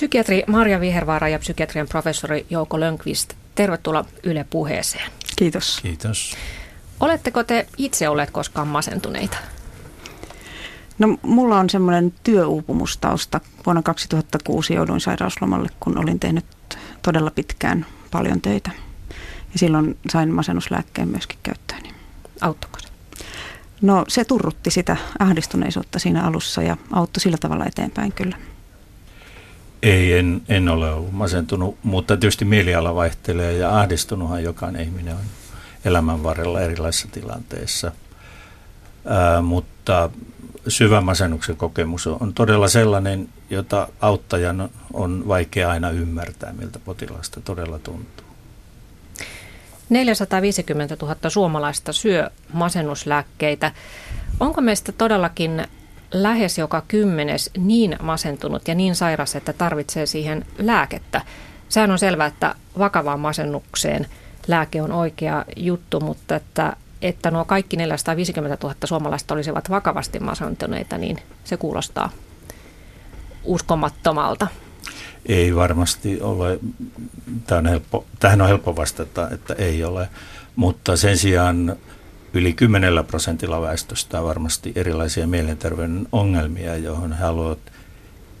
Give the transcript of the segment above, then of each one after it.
Psykiatri Marja Vihervaara ja psykiatrian professori Jouko Lönkvist, tervetuloa Yle puheeseen. Kiitos. Kiitos. Oletteko te itse olleet koskaan masentuneita? No mulla on semmoinen työuupumustausta. Vuonna 2006 jouduin sairauslomalle, kun olin tehnyt todella pitkään paljon töitä. Ja silloin sain masennuslääkkeen myöskin käyttöön. Auttoiko se? No se turrutti sitä ahdistuneisuutta siinä alussa ja auttoi sillä tavalla eteenpäin kyllä. Ei, en, en ole ollut masentunut, mutta tietysti mieliala vaihtelee ja ahdistunuthan jokainen ihminen on elämän varrella erilaisissa tilanteissa. Ää, mutta syvä masennuksen kokemus on todella sellainen, jota auttajan on vaikea aina ymmärtää, miltä potilaasta todella tuntuu. 450 000 suomalaista syö masennuslääkkeitä. Onko meistä todellakin lähes joka kymmenes niin masentunut ja niin sairas, että tarvitsee siihen lääkettä? Sehän on selvää, että vakavaan masennukseen lääke on oikea juttu, mutta että, että nuo kaikki 450 000 suomalaista olisivat vakavasti masentuneita, niin se kuulostaa uskomattomalta. Ei varmasti ole. On helppo, tähän on helppo vastata, että ei ole. Mutta sen sijaan yli 10 prosentilla väestöstä on varmasti erilaisia mielenterveyden ongelmia, johon he haluavat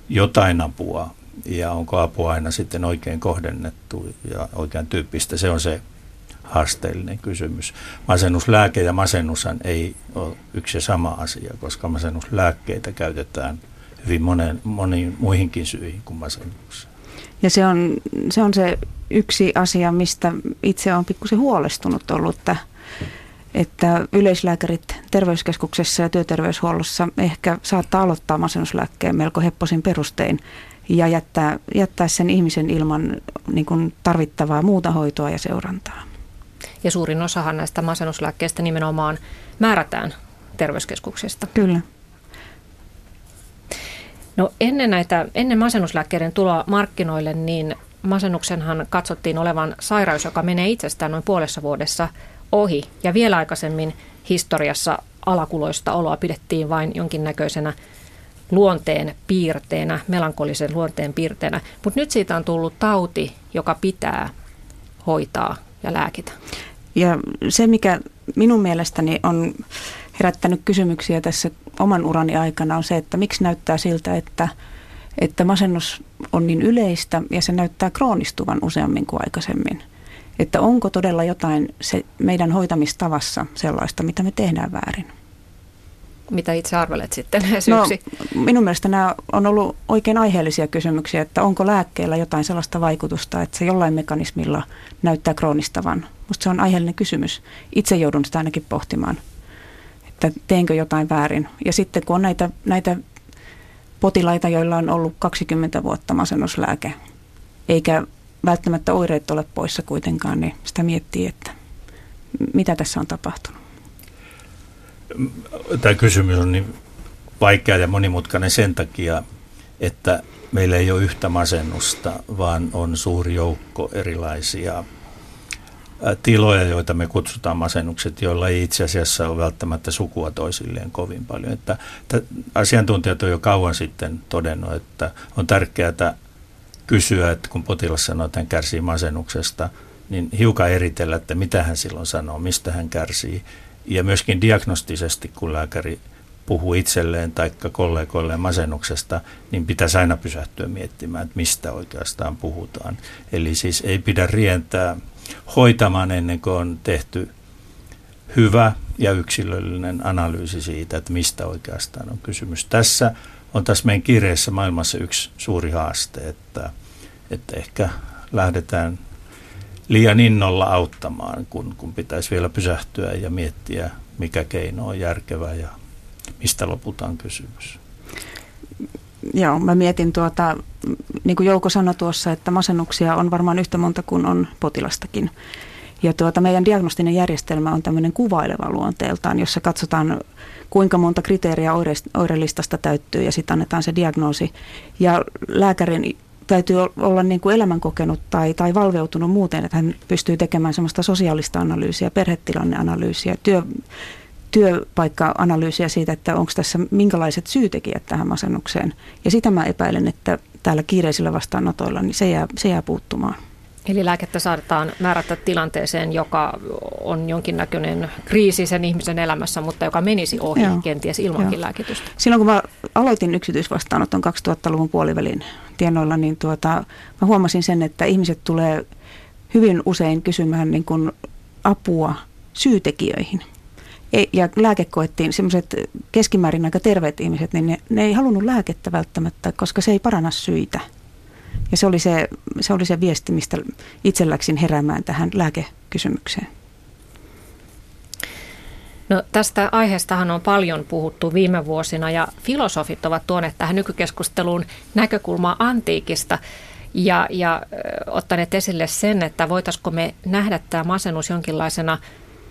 jotain apua. Ja onko apua aina sitten oikein kohdennettu ja oikean tyyppistä, se on se haasteellinen kysymys. Masennuslääke ja masennushan ei ole yksi ja sama asia, koska masennuslääkkeitä käytetään – hyvin monen, moniin muihinkin syihin kuin masennukseen. Ja se on, se on se yksi asia, mistä itse olen pikkusen huolestunut ollut, että, että yleislääkärit terveyskeskuksessa ja työterveyshuollossa ehkä saattaa aloittaa masennuslääkkeen melko hepposin perustein ja jättää, jättää sen ihmisen ilman niin kuin tarvittavaa muuta hoitoa ja seurantaa. Ja suurin osahan näistä masennuslääkkeistä nimenomaan määrätään terveyskeskuksesta. Kyllä. No ennen, näitä, ennen masennuslääkkeiden tuloa markkinoille, niin masennuksenhan katsottiin olevan sairaus, joka menee itsestään noin puolessa vuodessa ohi. Ja vielä aikaisemmin historiassa alakuloista oloa pidettiin vain jonkinnäköisenä luonteen piirteenä, melankolisen luonteen piirteenä. Mutta nyt siitä on tullut tauti, joka pitää hoitaa ja lääkitä. Ja se, mikä minun mielestäni on herättänyt kysymyksiä tässä oman urani aikana on se, että miksi näyttää siltä, että, että masennus on niin yleistä ja se näyttää kroonistuvan useammin kuin aikaisemmin. Että onko todella jotain se meidän hoitamistavassa sellaista, mitä me tehdään väärin? Mitä itse arvelet sitten No, minun mielestä nämä on ollut oikein aiheellisia kysymyksiä, että onko lääkkeellä jotain sellaista vaikutusta, että se jollain mekanismilla näyttää kroonistavan. Minusta se on aiheellinen kysymys. Itse joudun sitä ainakin pohtimaan että teenkö jotain väärin. Ja sitten kun on näitä, näitä potilaita, joilla on ollut 20 vuotta masennuslääke, eikä välttämättä oireet ole poissa kuitenkaan, niin sitä miettii, että mitä tässä on tapahtunut. Tämä kysymys on niin vaikea ja monimutkainen sen takia, että meillä ei ole yhtä masennusta, vaan on suuri joukko erilaisia tiloja, joita me kutsutaan masennukset, joilla ei itse asiassa ole välttämättä sukua toisilleen kovin paljon. Että, asiantuntijat on jo kauan sitten todennut, että on tärkeää kysyä, että kun potilas sanoo, että hän kärsii masennuksesta, niin hiukan eritellä, että mitä hän silloin sanoo, mistä hän kärsii. Ja myöskin diagnostisesti, kun lääkäri puhuu itselleen tai kollegoilleen masennuksesta, niin pitäisi aina pysähtyä miettimään, että mistä oikeastaan puhutaan. Eli siis ei pidä rientää hoitamaan ennen kuin on tehty hyvä ja yksilöllinen analyysi siitä, että mistä oikeastaan on kysymys. Tässä on tässä meidän kiireessä maailmassa yksi suuri haaste, että, että ehkä lähdetään liian innolla auttamaan, kun, kun pitäisi vielä pysähtyä ja miettiä, mikä keino on järkevä ja mistä loputaan kysymys. Joo, mä mietin tuota, niin kuin Jouko sanoi tuossa, että masennuksia on varmaan yhtä monta kuin on potilastakin. Ja tuota, meidän diagnostinen järjestelmä on tämmöinen kuvaileva luonteeltaan, jossa katsotaan kuinka monta kriteeriä oirelistasta täyttyy ja sitten annetaan se diagnoosi. Ja lääkärin täytyy olla niin kuin elämänkokenut tai, tai valveutunut muuten, että hän pystyy tekemään semmoista sosiaalista analyysiä, perhetilanneanalyysiä, työ, työpaikka-analyysiä siitä, että onko tässä minkälaiset syytekijät tähän masennukseen. Ja sitä mä epäilen, että täällä kiireisillä vastaanotoilla, niin se jää, se jää puuttumaan. Eli lääkettä saadaan määrätä tilanteeseen, joka on jonkinnäköinen kriisi sen ihmisen elämässä, mutta joka menisi ohi Joo. kenties ilmankin Joo. lääkitystä. Silloin kun mä aloitin yksityisvastaanoton 2000-luvun puolivälin tienoilla, niin tuota, mä huomasin sen, että ihmiset tulee hyvin usein kysymään niin kuin apua syytekijöihin. Ja lääke koettiin, semmoiset keskimäärin aika terveet ihmiset, niin ne, ne ei halunnut lääkettä välttämättä, koska se ei paranna syitä. Ja se oli se, se oli se viesti, mistä itse läksin heräämään tähän lääkekysymykseen. No, tästä aiheestahan on paljon puhuttu viime vuosina ja filosofit ovat tuoneet tähän nykykeskusteluun näkökulmaa antiikista ja, ja ottaneet esille sen, että voitaisiko me nähdä tämä masennus jonkinlaisena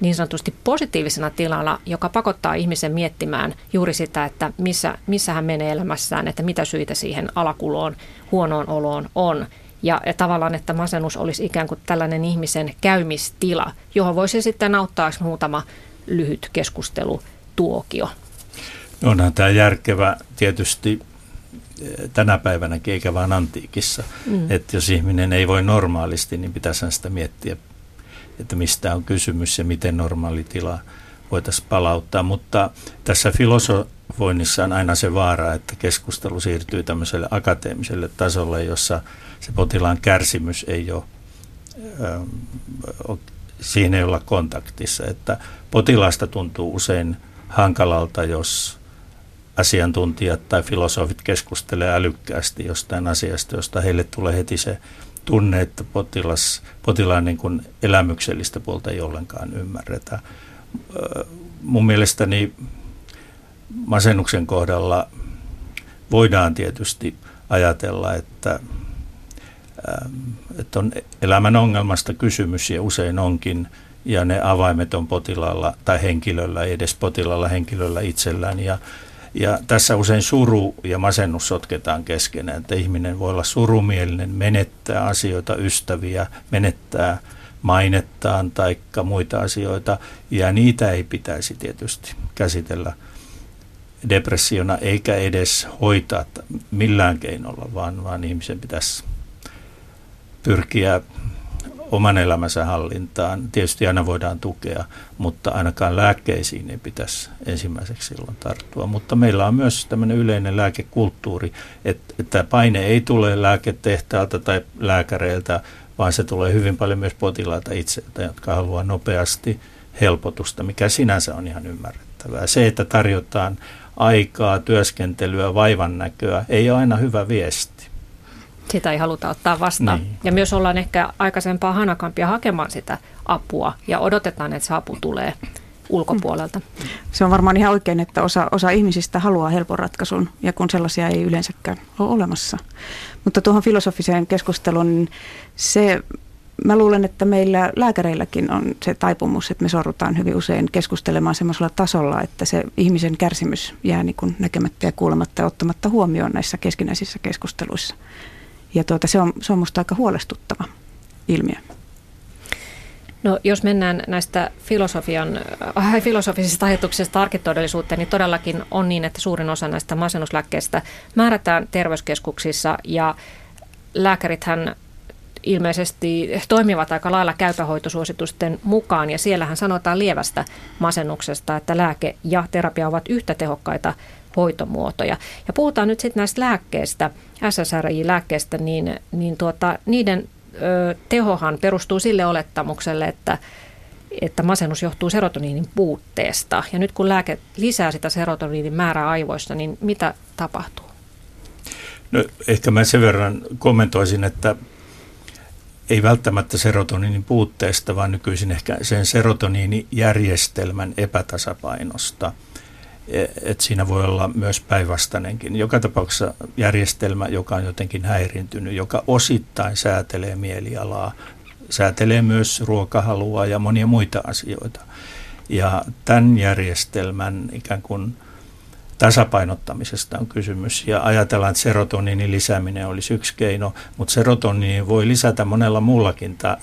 niin sanotusti positiivisena tilalla, joka pakottaa ihmisen miettimään juuri sitä, että missä, missä hän menee elämässään, että mitä syitä siihen alakuloon, huonoon oloon on. Ja, ja tavallaan, että masennus olisi ikään kuin tällainen ihmisen käymistila, johon voisi sitten auttaa muutama lyhyt keskustelu, tuokio. No, onhan tämä järkevä tietysti eh, tänä päivänäkin, eikä vaan antiikissa. Mm. Että jos ihminen ei voi normaalisti, niin pitäisi sitä miettiä että mistä on kysymys ja miten normaali tila voitaisiin palauttaa. Mutta tässä filosofoinnissa on aina se vaara, että keskustelu siirtyy tämmöiselle akateemiselle tasolle, jossa se potilaan kärsimys ei ole, äh, siinä ei olla kontaktissa. Että potilaasta tuntuu usein hankalalta, jos asiantuntijat tai filosofit keskustelevat älykkäästi jostain asiasta, josta heille tulee heti se tunne, että potilas, potilaan niin kuin elämyksellistä puolta ei ollenkaan ymmärretä. Mun mielestäni masennuksen kohdalla voidaan tietysti ajatella, että, että on elämän ongelmasta kysymys ja usein onkin, ja ne avaimet on potilaalla tai henkilöllä, ei edes potilaalla henkilöllä itsellään. Ja ja tässä usein suru ja masennus sotketaan keskenään, että ihminen voi olla surumielinen, menettää asioita, ystäviä, menettää mainettaan tai muita asioita, ja niitä ei pitäisi tietysti käsitellä depressiona eikä edes hoitaa millään keinolla, vaan, vaan ihmisen pitäisi pyrkiä oman elämänsä hallintaan. Tietysti aina voidaan tukea, mutta ainakaan lääkkeisiin ei pitäisi ensimmäiseksi silloin tarttua. Mutta meillä on myös tämmöinen yleinen lääkekulttuuri, että, että paine ei tule lääketehtaalta tai lääkäreiltä, vaan se tulee hyvin paljon myös potilailta itseltä, jotka haluaa nopeasti helpotusta, mikä sinänsä on ihan ymmärrettävää. Se, että tarjotaan aikaa, työskentelyä, vaivan näköä, ei ole aina hyvä viesti sitä ei haluta ottaa vastaan. Niin. Ja myös ollaan ehkä aikaisempaa hanakampia hakemaan sitä apua ja odotetaan, että se apu tulee ulkopuolelta. Se on varmaan ihan oikein, että osa, osa ihmisistä haluaa helpon ratkaisun ja kun sellaisia ei yleensäkään ole olemassa. Mutta tuohon filosofiseen keskusteluun, niin se, mä luulen, että meillä lääkäreilläkin on se taipumus, että me sorrutaan hyvin usein keskustelemaan semmoisella tasolla, että se ihmisen kärsimys jää niin kuin näkemättä ja kuulematta ja ottamatta huomioon näissä keskinäisissä keskusteluissa. Ja tuota, se, on, se on minusta aika huolestuttava ilmiö. No, jos mennään näistä filosofian, äh, filosofisista ajatuksista arkitodellisuuteen, niin todellakin on niin, että suurin osa näistä masennuslääkkeistä määrätään terveyskeskuksissa ja lääkärithän ilmeisesti toimivat aika lailla käypähoitosuositusten mukaan ja siellähän sanotaan lievästä masennuksesta, että lääke ja terapia ovat yhtä tehokkaita hoitomuotoja. Ja puhutaan nyt sitten näistä lääkkeistä, SSRI-lääkkeistä, niin, niin tuota, niiden ö, tehohan perustuu sille olettamukselle, että että masennus johtuu serotoniinin puutteesta. Ja nyt kun lääke lisää sitä serotoniinin määrää aivoissa, niin mitä tapahtuu? No, ehkä mä sen verran kommentoisin, että ei välttämättä serotoniinin puutteesta, vaan nykyisin ehkä sen serotoniinijärjestelmän epätasapainosta – että siinä voi olla myös päinvastainenkin. Joka tapauksessa järjestelmä, joka on jotenkin häirintynyt, joka osittain säätelee mielialaa, säätelee myös ruokahalua ja monia muita asioita. Ja tämän järjestelmän ikään kuin tasapainottamisesta on kysymys. Ja ajatellaan, että serotoniinin lisääminen olisi yksi keino, mutta serotoniini voi lisätä monella muullakin ta-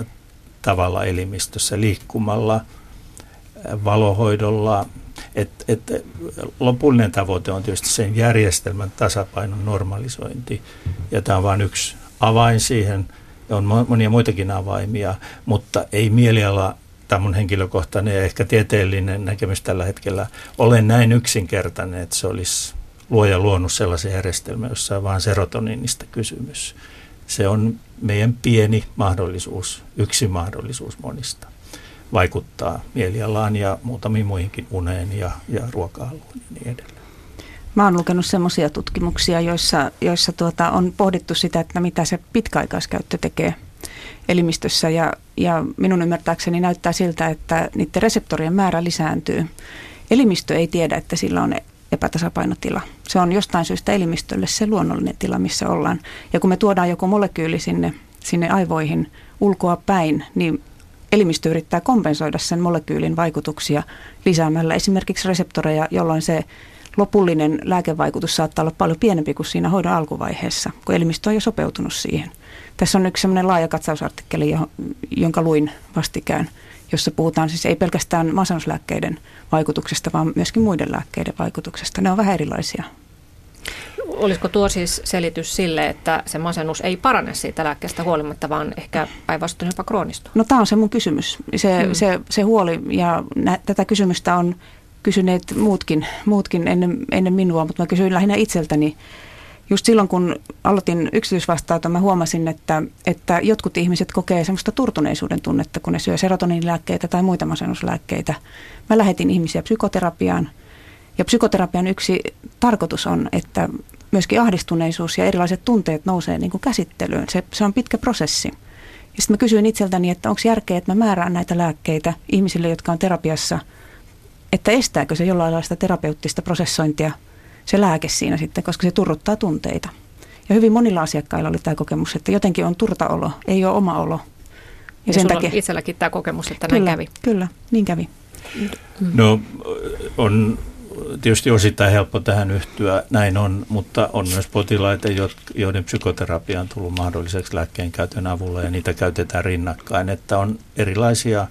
tavalla elimistössä liikkumalla, valohoidolla, Et, et lopullinen tavoite on tietysti sen järjestelmän tasapainon normalisointi, ja tämä on vain yksi avain siihen, on monia muitakin avaimia, mutta ei mieliala tämä mun henkilökohtainen ja ehkä tieteellinen näkemys tällä hetkellä ole näin yksinkertainen, että se olisi luoja luonut sellaisen järjestelmän, jossa on vain serotoniinista kysymys. Se on meidän pieni mahdollisuus, yksi mahdollisuus monista vaikuttaa mielialaan ja muutamiin muihinkin uneen ja, ja ruoka-alueen ja niin edelleen. Mä oon lukenut semmoisia tutkimuksia, joissa, joissa tuota, on pohdittu sitä, että mitä se pitkäaikaiskäyttö tekee elimistössä ja, ja minun ymmärtääkseni näyttää siltä, että niiden reseptorien määrä lisääntyy. Elimistö ei tiedä, että sillä on epätasapainotila. Se on jostain syystä elimistölle se luonnollinen tila, missä ollaan. Ja kun me tuodaan joku molekyyli sinne, sinne aivoihin ulkoa päin, niin elimistö yrittää kompensoida sen molekyylin vaikutuksia lisäämällä esimerkiksi reseptoreja, jolloin se lopullinen lääkevaikutus saattaa olla paljon pienempi kuin siinä hoidon alkuvaiheessa, kun elimistö on jo sopeutunut siihen. Tässä on yksi sellainen laaja katsausartikkeli, jonka luin vastikään, jossa puhutaan siis ei pelkästään masennuslääkkeiden vaikutuksesta, vaan myöskin muiden lääkkeiden vaikutuksesta. Ne on vähän erilaisia. Olisiko tuo siis selitys sille, että se masennus ei parane siitä lääkkeestä huolimatta, vaan ehkä päinvastoin jopa kroonistuu? No tämä on se mun kysymys. Se, hmm. se, se huoli ja nä, tätä kysymystä on kysyneet muutkin, muutkin ennen, ennen minua, mutta mä kysyin lähinnä itseltäni. Just silloin, kun aloitin yksityisvastaanoton, mä huomasin, että, että jotkut ihmiset kokee semmoista turtuneisuuden tunnetta, kun ne syö serotoninilääkkeitä tai muita masennuslääkkeitä. Mä lähetin ihmisiä psykoterapiaan. Ja psykoterapian yksi tarkoitus on, että myöskin ahdistuneisuus ja erilaiset tunteet nousee niin kuin käsittelyyn. Se, se on pitkä prosessi. Ja sitten mä kysyin itseltäni, että onko järkeä, että mä määrään näitä lääkkeitä ihmisille, jotka on terapiassa – että estääkö se jollain lailla sitä terapeuttista prosessointia, se lääke siinä sitten, koska se turruttaa tunteita. Ja hyvin monilla asiakkailla oli tämä kokemus, että jotenkin on turtaolo, ei ole oma olo. Ja, ja sen takia... itselläkin tämä kokemus, että kyllä, näin kävi. Kyllä, niin kävi. No on tietysti osittain helppo tähän yhtyä, näin on, mutta on myös potilaita, joiden psykoterapia on tullut mahdolliseksi lääkkeen käytön avulla ja niitä käytetään rinnakkain, että on erilaisia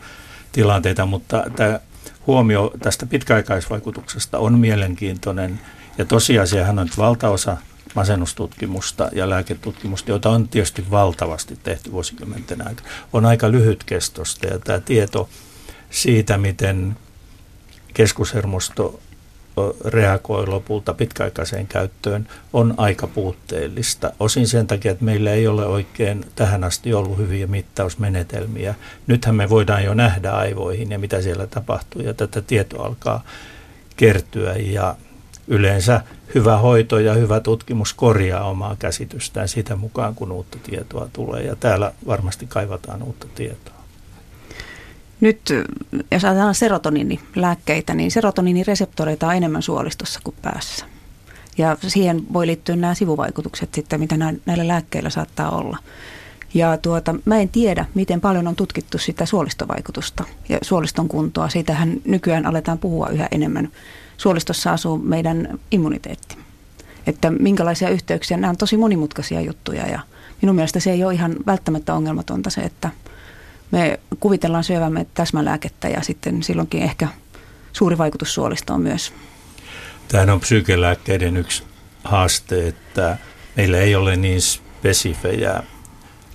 tilanteita, mutta tämä huomio tästä pitkäaikaisvaikutuksesta on mielenkiintoinen. Ja tosiasiahan on, että valtaosa masennustutkimusta ja lääketutkimusta, joita on tietysti valtavasti tehty vuosikymmenten aikana, on aika lyhytkestosta. Ja tämä tieto siitä, miten keskushermosto reagoi lopulta pitkäaikaiseen käyttöön, on aika puutteellista. Osin sen takia, että meillä ei ole oikein tähän asti ollut hyviä mittausmenetelmiä. Nythän me voidaan jo nähdä aivoihin ja mitä siellä tapahtuu, ja tätä tietoa alkaa kertyä, ja yleensä hyvä hoito ja hyvä tutkimus korjaa omaa käsitystään sitä mukaan, kun uutta tietoa tulee, ja täällä varmasti kaivataan uutta tietoa. Nyt jos ajatellaan serotoninilääkkeitä, niin serotoninireseptoreita on enemmän suolistossa kuin päässä. Ja siihen voi liittyä nämä sivuvaikutukset sitten, mitä näillä lääkkeillä saattaa olla. Ja tuota, mä en tiedä, miten paljon on tutkittu sitä suolistovaikutusta ja suoliston kuntoa. Siitähän nykyään aletaan puhua yhä enemmän. Suolistossa asuu meidän immuniteetti. Että minkälaisia yhteyksiä, nämä on tosi monimutkaisia juttuja ja minun mielestä se ei ole ihan välttämättä ongelmatonta se, että – me kuvitellaan syövämme täsmälääkettä ja sitten silloinkin ehkä suuri vaikutus suolistoon myös. Tämä on psykelääkkeiden yksi haaste, että meillä ei ole niin spesifejä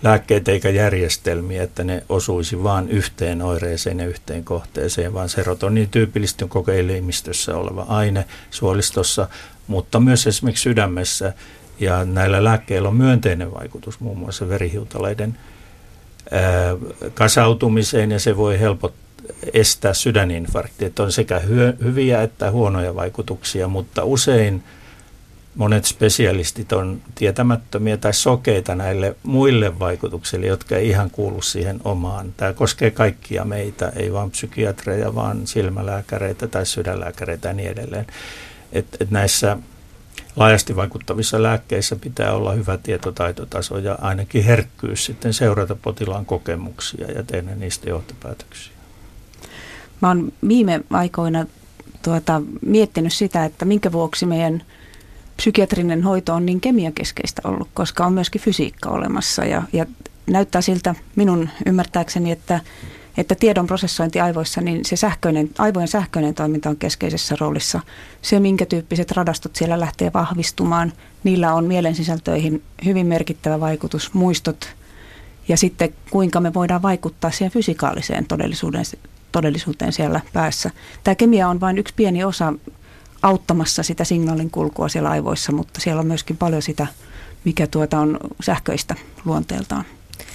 lääkkeitä eikä järjestelmiä, että ne osuisi vain yhteen oireeseen ja yhteen kohteeseen, vaan serotonin tyypillisesti on koko elimistössä oleva aine suolistossa, mutta myös esimerkiksi sydämessä. Ja näillä lääkkeillä on myönteinen vaikutus muun muassa verihiutaleiden kasautumiseen ja se voi helpottaa estää sydäninfarkti. Että on sekä hyö, hyviä että huonoja vaikutuksia, mutta usein monet spesialistit on tietämättömiä tai sokeita näille muille vaikutuksille, jotka ei ihan kuulu siihen omaan. Tämä koskee kaikkia meitä, ei vain psykiatreja, vaan silmälääkäreitä tai sydänlääkäreitä ja niin edelleen. Et, et näissä laajasti vaikuttavissa lääkkeissä pitää olla hyvä tietotaitotaso ja ainakin herkkyys sitten seurata potilaan kokemuksia ja tehdä niistä johtopäätöksiä. Mä oon viime aikoina tuota, miettinyt sitä, että minkä vuoksi meidän psykiatrinen hoito on niin kemiakeskeistä ollut, koska on myöskin fysiikka olemassa ja, ja näyttää siltä minun ymmärtääkseni, että että tiedon prosessointi aivoissa, niin se sähköinen, aivojen sähköinen toiminta on keskeisessä roolissa. Se, minkä tyyppiset radastot siellä lähtee vahvistumaan, niillä on mielensisältöihin hyvin merkittävä vaikutus, muistot ja sitten kuinka me voidaan vaikuttaa siihen fysikaaliseen todellisuuteen, todellisuuteen siellä päässä. Tämä kemia on vain yksi pieni osa auttamassa sitä signaalin kulkua siellä aivoissa, mutta siellä on myöskin paljon sitä, mikä tuota on sähköistä luonteeltaan.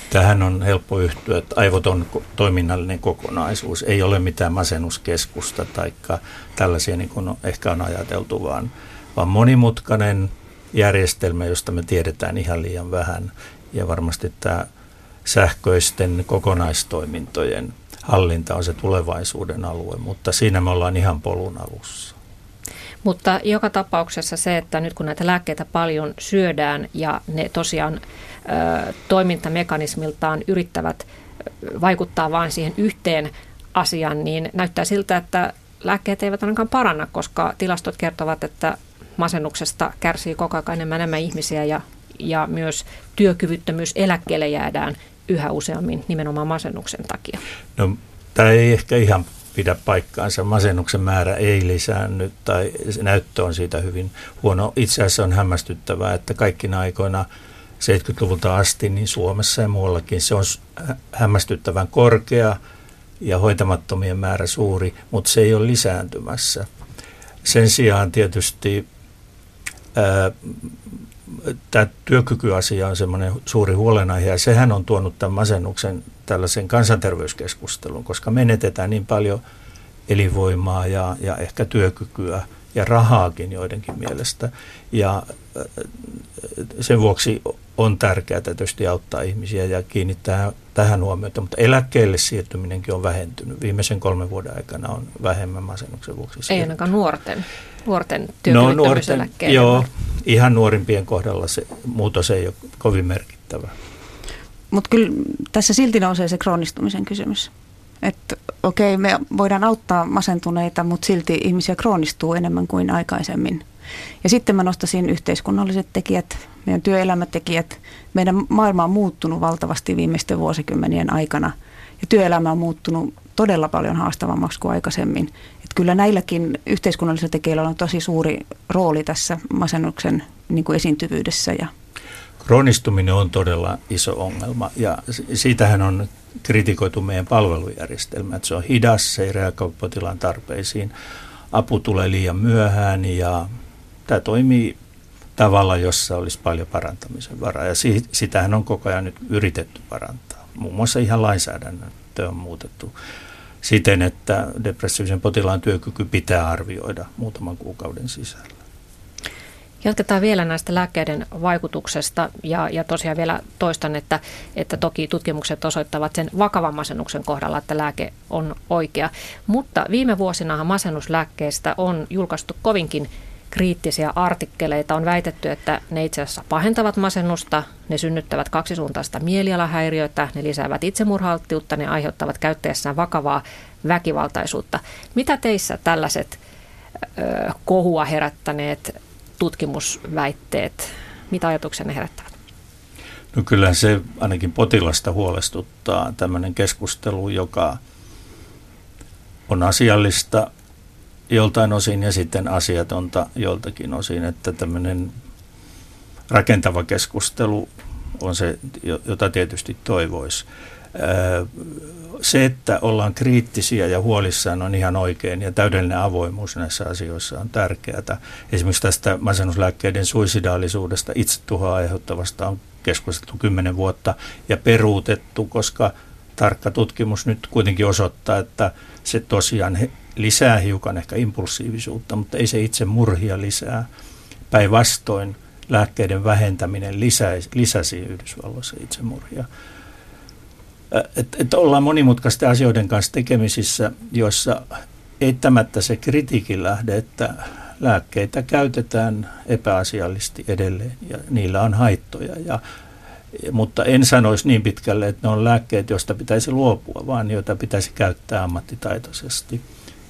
Tähän on helppo yhtyä, että aivot on toiminnallinen kokonaisuus. Ei ole mitään masennuskeskusta tai tällaisia niin kuin ehkä on ajateltu, vaan, vaan monimutkainen järjestelmä, josta me tiedetään ihan liian vähän. Ja varmasti tämä sähköisten kokonaistoimintojen hallinta on se tulevaisuuden alue, mutta siinä me ollaan ihan polun alussa. Mutta joka tapauksessa se, että nyt kun näitä lääkkeitä paljon syödään ja ne tosiaan ö, toimintamekanismiltaan yrittävät vaikuttaa vain siihen yhteen asiaan, niin näyttää siltä, että lääkkeet eivät ainakaan paranna, koska tilastot kertovat, että masennuksesta kärsii koko ajan enemmän enemmän ihmisiä ja, ja myös työkyvyttömyys eläkkeelle jäädään yhä useammin nimenomaan masennuksen takia. No, tämä ei ehkä ihan pidä paikkaansa. Masennuksen määrä ei lisäänny tai näyttö on siitä hyvin huono. Itse asiassa on hämmästyttävää, että kaikkina aikoina 70-luvulta asti niin Suomessa ja muuallakin se on hämmästyttävän korkea ja hoitamattomien määrä suuri, mutta se ei ole lisääntymässä. Sen sijaan tietysti tämä työkykyasia on semmoinen suuri huolenaihe ja sehän on tuonut tämän masennuksen tällaisen kansanterveyskeskustelun, koska menetetään niin paljon elinvoimaa ja, ja ehkä työkykyä ja rahaakin joidenkin mielestä. Ja äh, sen vuoksi on tärkeää tietysti auttaa ihmisiä ja kiinnittää tähän huomiota, mutta eläkkeelle siirtyminenkin on vähentynyt. Viimeisen kolmen vuoden aikana on vähemmän masennuksen vuoksi. Ei ainakaan nuorten, nuorten no, nuorten, Joo, ihan nuorimpien kohdalla se muutos ei ole kovin merkittävä. Mutta kyllä tässä silti nousee se kroonistumisen kysymys. Että okei, me voidaan auttaa masentuneita, mutta silti ihmisiä kroonistuu enemmän kuin aikaisemmin. Ja sitten mä nostaisin yhteiskunnalliset tekijät, meidän työelämätekijät. Meidän maailma on muuttunut valtavasti viimeisten vuosikymmenien aikana. Ja työelämä on muuttunut todella paljon haastavammaksi kuin aikaisemmin. Et kyllä näilläkin yhteiskunnallisilla tekijöillä on tosi suuri rooli tässä masennuksen niin kuin esiintyvyydessä ja Kroonistuminen on todella iso ongelma ja siitähän on kritikoitu meidän palvelujärjestelmä, että se on hidas, se ei reagoi potilaan tarpeisiin, apu tulee liian myöhään ja tämä toimii tavalla, jossa olisi paljon parantamisen varaa ja sitähän on koko ajan nyt yritetty parantaa. Muun muassa ihan lainsäädännön on muutettu siten, että depressiivisen potilaan työkyky pitää arvioida muutaman kuukauden sisällä. Jatketaan vielä näistä lääkkeiden vaikutuksesta ja, ja tosiaan vielä toistan, että, että toki tutkimukset osoittavat sen vakavan masennuksen kohdalla, että lääke on oikea. Mutta viime vuosinahan masennuslääkkeistä on julkaistu kovinkin kriittisiä artikkeleita. On väitetty, että ne itse asiassa pahentavat masennusta, ne synnyttävät kaksisuuntaista mielialahäiriötä, ne lisäävät itsemurhaltiutta, ne aiheuttavat käyttäessään vakavaa väkivaltaisuutta. Mitä teissä tällaiset ö, kohua herättäneet tutkimusväitteet, mitä ajatuksia ne herättävät? No kyllä se ainakin potilasta huolestuttaa tämmöinen keskustelu, joka on asiallista joltain osin ja sitten asiatonta joltakin osin, että tämmöinen rakentava keskustelu on se, jota tietysti toivoisi se, että ollaan kriittisiä ja huolissaan on ihan oikein ja täydellinen avoimuus näissä asioissa on tärkeää. Esimerkiksi tästä masennuslääkkeiden suisidaalisuudesta, itsetuhoa aiheuttavasta on keskusteltu kymmenen vuotta ja peruutettu, koska tarkka tutkimus nyt kuitenkin osoittaa, että se tosiaan lisää hiukan ehkä impulsiivisuutta, mutta ei se itse murhia lisää. Päinvastoin lääkkeiden vähentäminen lisäsi, lisäsi Yhdysvalloissa itsemurhia että et ollaan monimutkaisten asioiden kanssa tekemisissä, joissa eittämättä se kritiikin lähde, että lääkkeitä käytetään epäasiallisesti edelleen ja niillä on haittoja. Ja, mutta en sanoisi niin pitkälle, että ne on lääkkeet, joista pitäisi luopua, vaan joita pitäisi käyttää ammattitaitoisesti.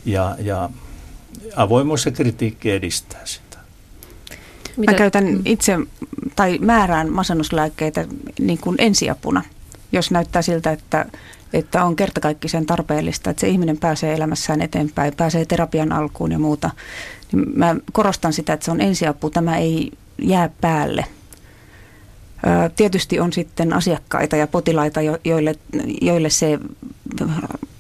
Ja, ja avoimuus ja kritiikki edistää sitä. Mitä? Mä käytän itse tai määrään masennuslääkkeitä niin kuin ensiapuna – jos näyttää siltä, että, että on kertakaikkisen tarpeellista, että se ihminen pääsee elämässään eteenpäin, pääsee terapian alkuun ja muuta, niin mä korostan sitä, että se on ensiapu, tämä ei jää päälle. Tietysti on sitten asiakkaita ja potilaita, joille, joille se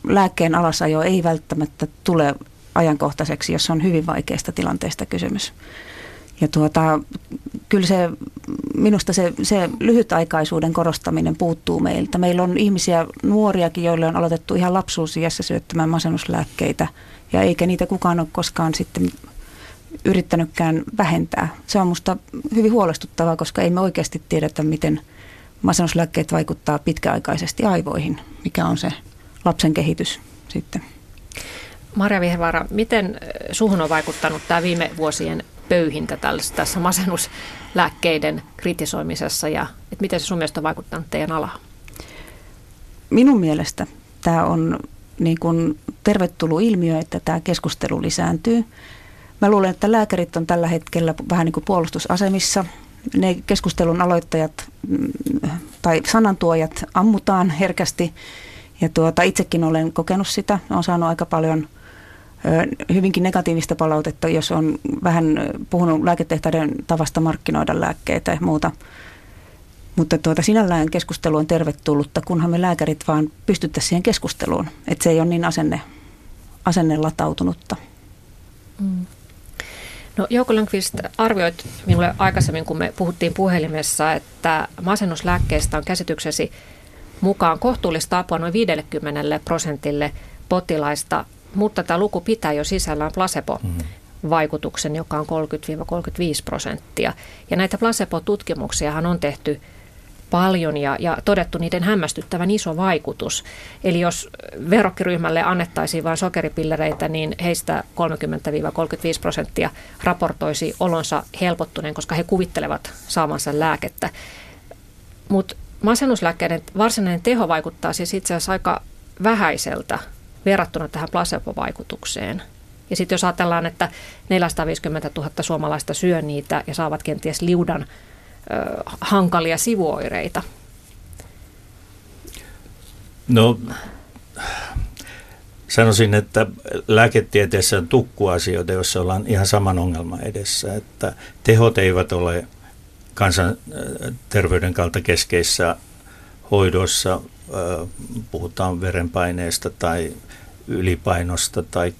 lääkkeen alasajo ei välttämättä tule ajankohtaiseksi, jos on hyvin vaikeasta tilanteesta kysymys. Ja tuota, kyllä se, minusta se, se lyhytaikaisuuden korostaminen puuttuu meiltä. Meillä on ihmisiä, nuoriakin, joille on aloitettu ihan lapsuusiässä syöttämään masennuslääkkeitä, ja eikä niitä kukaan ole koskaan sitten yrittänytkään vähentää. Se on minusta hyvin huolestuttavaa, koska ei me oikeasti tiedetä, miten masennuslääkkeet vaikuttaa pitkäaikaisesti aivoihin, mikä on se lapsen kehitys sitten. Marja Vihervaara, miten suhun on vaikuttanut tämä viime vuosien pöyhintä tässä masennuslääkkeiden kritisoimisessa ja että miten se sun mielestä on vaikuttanut teidän alaan? Minun mielestä tämä on niin kuin tervetullut ilmiö, että tämä keskustelu lisääntyy. Mä luulen, että lääkärit on tällä hetkellä vähän niin kuin puolustusasemissa. Ne keskustelun aloittajat mm, tai sanantuojat ammutaan herkästi. Ja tuota, itsekin olen kokenut sitä. Olen saanut aika paljon hyvinkin negatiivista palautetta, jos on vähän puhunut lääketehtaiden tavasta markkinoida lääkkeitä ja muuta. Mutta tuota, sinällään keskustelu on tervetullutta, kunhan me lääkärit vaan pystyttäisiin siihen keskusteluun. Että se ei ole niin asenne, asenne latautunutta. Mm. No Jouko Lönkvist, arvioit minulle aikaisemmin, kun me puhuttiin puhelimessa, että masennuslääkkeestä on käsityksesi mukaan kohtuullista apua noin 50 prosentille potilaista mutta tämä luku pitää jo sisällään placebo-vaikutuksen, joka on 30-35 prosenttia. Ja näitä placebo-tutkimuksiahan on tehty paljon ja, ja todettu niiden hämmästyttävän iso vaikutus. Eli jos verrokkiryhmälle annettaisiin vain sokeripillereitä, niin heistä 30-35 prosenttia raportoisi olonsa helpottuneen, koska he kuvittelevat saamansa lääkettä. Mutta masennuslääkkeiden varsinainen teho vaikuttaa siis itse asiassa aika vähäiseltä verrattuna tähän placebo-vaikutukseen. Ja sitten jos ajatellaan, että 450 000 suomalaista syö niitä ja saavat kenties liudan ö, hankalia sivuoireita. No sanoisin, että lääketieteessä on tukkuasioita, joissa ollaan ihan saman ongelman edessä, että tehot eivät ole kansanterveyden kautta keskeisessä hoidossa, puhutaan verenpaineesta tai ylipainosta tai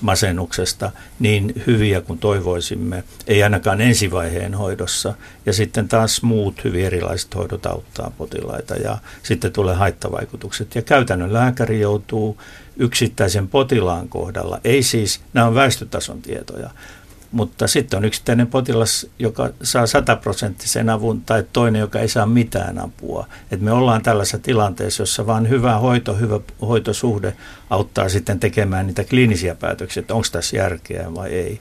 masennuksesta niin hyviä kuin toivoisimme, ei ainakaan ensivaiheen hoidossa. Ja sitten taas muut hyvin erilaiset hoidot auttaa potilaita ja sitten tulee haittavaikutukset. Ja käytännön lääkäri joutuu yksittäisen potilaan kohdalla, ei siis, nämä on väestötason tietoja, mutta sitten on yksittäinen potilas, joka saa sataprosenttisen avun tai toinen, joka ei saa mitään apua. Et me ollaan tällaisessa tilanteessa, jossa vain hyvä hoito, hyvä hoitosuhde auttaa sitten tekemään niitä kliinisiä päätöksiä, että onko tässä järkeä vai ei.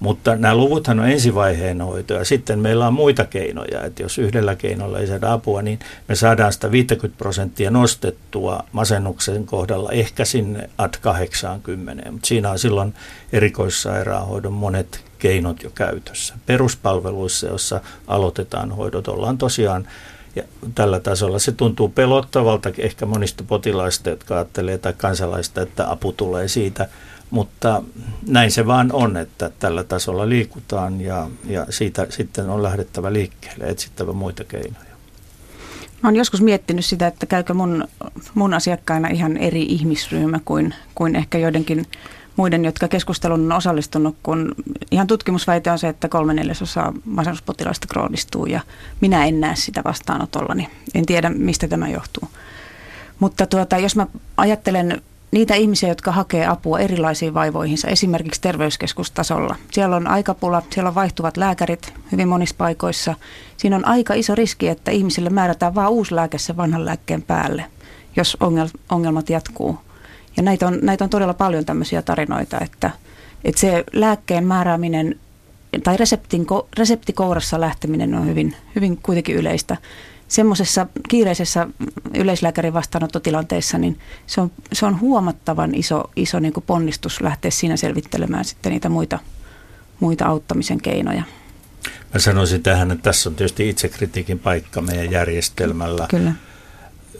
Mutta nämä luvuthan on ensivaiheen hoito ja sitten meillä on muita keinoja, että jos yhdellä keinolla ei saada apua, niin me saadaan sitä 50 prosenttia nostettua masennuksen kohdalla ehkä sinne ad 80, mutta siinä on silloin erikoissairaanhoidon monet keinot jo käytössä. Peruspalveluissa, joissa aloitetaan hoidot, ollaan tosiaan ja tällä tasolla se tuntuu pelottavalta ehkä monista potilaista, jotka ajattelee tai kansalaista, että apu tulee siitä, mutta näin se vaan on, että tällä tasolla liikutaan ja, ja siitä sitten on lähdettävä liikkeelle, etsittävä muita keinoja. Mä olen joskus miettinyt sitä, että käykö mun, mun asiakkaina ihan eri ihmisryhmä kuin, kuin ehkä joidenkin muiden, jotka keskustelun on osallistunut, kun ihan tutkimusväite on se, että kolme neljäsosaa masennuspotilaista kroonistuu ja minä en näe sitä vastaanotolla, niin en tiedä mistä tämä johtuu. Mutta tuota, jos mä ajattelen niitä ihmisiä, jotka hakee apua erilaisiin vaivoihinsa, esimerkiksi terveyskeskustasolla. Siellä on aikapula, siellä on vaihtuvat lääkärit hyvin monissa paikoissa. Siinä on aika iso riski, että ihmisille määrätään vain uusi lääke sen vanhan lääkkeen päälle, jos ongelmat jatkuu. Ja näitä on, näitä on todella paljon tämmöisiä tarinoita, että, että se lääkkeen määrääminen tai reseptin, reseptikourassa lähteminen on hyvin, hyvin kuitenkin yleistä. Semmoisessa kiireisessä yleislääkärin vastaanottotilanteessa, niin se on, se on huomattavan iso, iso niin kuin ponnistus lähteä siinä selvittelemään sitten niitä muita, muita auttamisen keinoja. Mä sanoisin tähän, että tässä on tietysti itsekritiikin paikka meidän järjestelmällä. Kyllä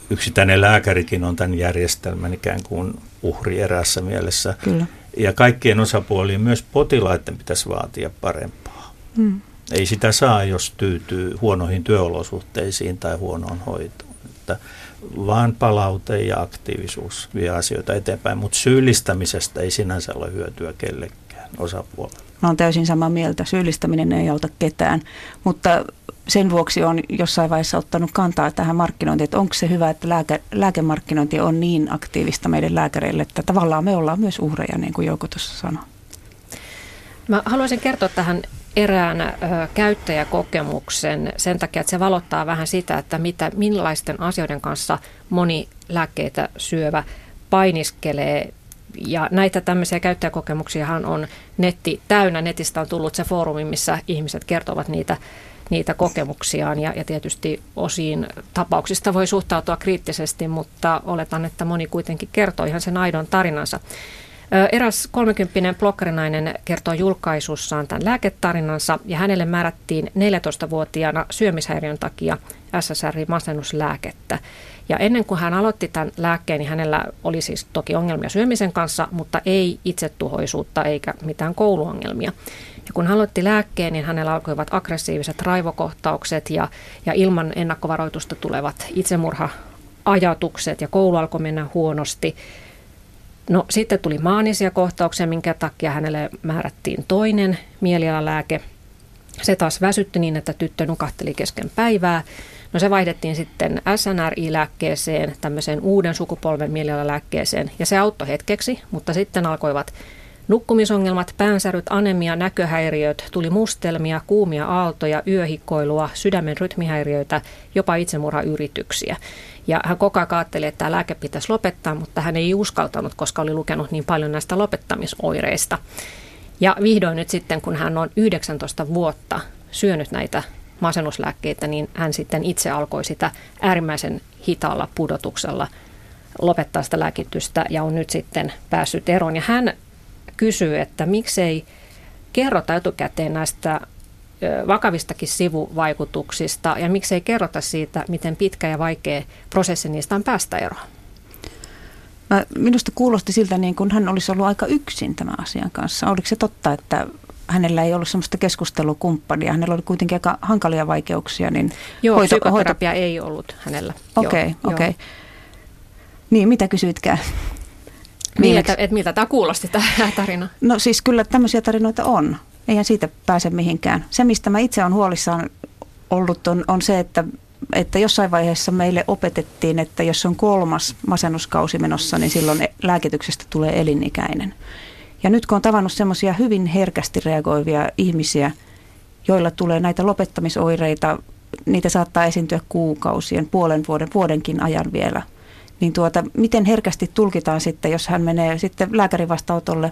yksittäinen lääkärikin on tämän järjestelmän ikään kuin uhri erässä mielessä. Kyllä. Ja kaikkien osapuolien, myös potilaiden pitäisi vaatia parempaa. Hmm. Ei sitä saa, jos tyytyy huonoihin työolosuhteisiin tai huonoon hoitoon. Että vaan palaute ja aktiivisuus vie asioita eteenpäin, mutta syyllistämisestä ei sinänsä ole hyötyä kellekään osapuolelle. Mä olen täysin samaa mieltä. Syyllistäminen ei auta ketään, mutta sen vuoksi on jossain vaiheessa ottanut kantaa tähän markkinointiin, että onko se hyvä, että lääke, lääkemarkkinointi on niin aktiivista meidän lääkäreille, että tavallaan me ollaan myös uhreja, niin kuin Jouko tuossa sanoi. Mä haluaisin kertoa tähän erään käyttäjäkokemuksen sen takia, että se valottaa vähän sitä, että mitä, millaisten asioiden kanssa moni lääkkeitä syövä painiskelee. Ja näitä tämmöisiä käyttäjäkokemuksiahan on netti täynnä. Netistä on tullut se foorumi, missä ihmiset kertovat niitä, niitä kokemuksiaan ja, ja tietysti osiin tapauksista voi suhtautua kriittisesti, mutta oletan, että moni kuitenkin kertoo ihan sen aidon tarinansa. Eräs 30 blokkarinainen kertoo julkaisussaan tämän lääketarinansa ja hänelle määrättiin 14-vuotiaana syömishäiriön takia SSRI-masennuslääkettä. Ja ennen kuin hän aloitti tämän lääkkeen, niin hänellä oli siis toki ongelmia syömisen kanssa, mutta ei itsetuhoisuutta eikä mitään kouluongelmia. Ja kun hän aloitti lääkkeen, niin hänellä alkoivat aggressiiviset raivokohtaukset ja, ja ilman ennakkovaroitusta tulevat itsemurha-ajatukset ja koulu alkoi mennä huonosti. No sitten tuli maanisia kohtauksia, minkä takia hänelle määrättiin toinen mielialalääke. Se taas väsytti niin, että tyttö nukahteli kesken päivää. No se vaihdettiin sitten SNRI-lääkkeeseen, tämmöiseen uuden sukupolven mielialalääkkeeseen, ja se auttoi hetkeksi, mutta sitten alkoivat Nukkumisongelmat, päänsäryt, anemia, näköhäiriöt, tuli mustelmia, kuumia aaltoja, yöhikkoilua, sydämen rytmihäiriöitä, jopa itsemurhayrityksiä. Ja hän koko ajan ajatteli, että tämä lääke pitäisi lopettaa, mutta hän ei uskaltanut, koska oli lukenut niin paljon näistä lopettamisoireista. Ja vihdoin nyt sitten, kun hän on 19 vuotta syönyt näitä masennuslääkkeitä, niin hän sitten itse alkoi sitä äärimmäisen hitaalla pudotuksella lopettaa sitä lääkitystä ja on nyt sitten päässyt eroon. Ja hän kysyy, että miksei kerrota etukäteen näistä vakavistakin sivuvaikutuksista ja miksei kerrota siitä, miten pitkä ja vaikea prosessi niistä on päästä eroon. Mä, minusta kuulosti siltä, niin kuin hän olisi ollut aika yksin tämän asian kanssa. Oliko se totta, että hänellä ei ollut sellaista keskustelukumppania, hänellä oli kuitenkin aika hankalia vaikeuksia. Niin Joo, hoito, psykoterapia hoito... ei ollut hänellä. Okei, okay, okei. Okay. Niin, mitä kysyitkään? Niin, että, että miltä tämä kuulosti tämä tarina? No siis kyllä tämmöisiä tarinoita on. Eihän siitä pääse mihinkään. Se, mistä mä itse olen huolissaan ollut, on, on se, että, että jossain vaiheessa meille opetettiin, että jos on kolmas masennuskausi menossa, niin silloin lääkityksestä tulee elinikäinen. Ja nyt kun on tavannut semmoisia hyvin herkästi reagoivia ihmisiä, joilla tulee näitä lopettamisoireita, niitä saattaa esiintyä kuukausien, puolen vuoden, vuodenkin ajan vielä – niin tuota, miten herkästi tulkitaan sitten, jos hän menee sitten lääkärin vastaanotolle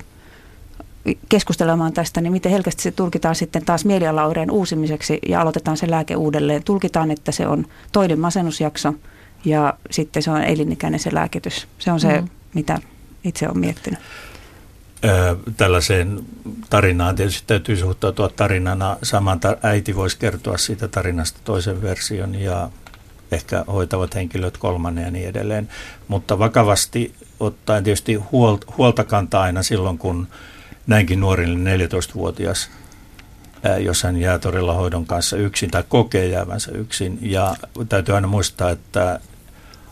keskustelemaan tästä, niin miten herkästi se tulkitaan sitten taas mielialaoireen uusimiseksi ja aloitetaan se lääke uudelleen. Tulkitaan, että se on toinen masennusjakso ja sitten se on elinikäinen se lääkitys. Se on se, mm. mitä itse olen miettinyt. Tällaiseen tarinaan tietysti täytyy suhtautua tarinana. Saman äiti voisi kertoa siitä tarinasta toisen version ja ehkä hoitavat henkilöt kolmannen ja niin edelleen. Mutta vakavasti ottaen tietysti huolta kantaa aina silloin, kun näinkin nuorille 14-vuotias, jos hän jää todella hoidon kanssa yksin tai kokee jäävänsä yksin. Ja täytyy aina muistaa, että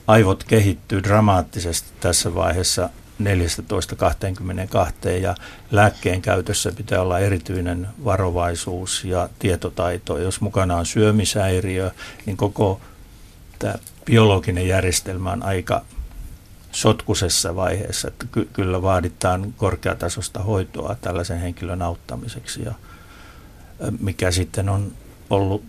aivot kehittyy dramaattisesti tässä vaiheessa 14-22 ja lääkkeen käytössä pitää olla erityinen varovaisuus ja tietotaito. Jos mukana on syömishäiriö, niin koko tämä biologinen järjestelmä on aika sotkusessa vaiheessa, että ky- kyllä vaaditaan korkeatasosta hoitoa tällaisen henkilön auttamiseksi. Ja mikä sitten on ollut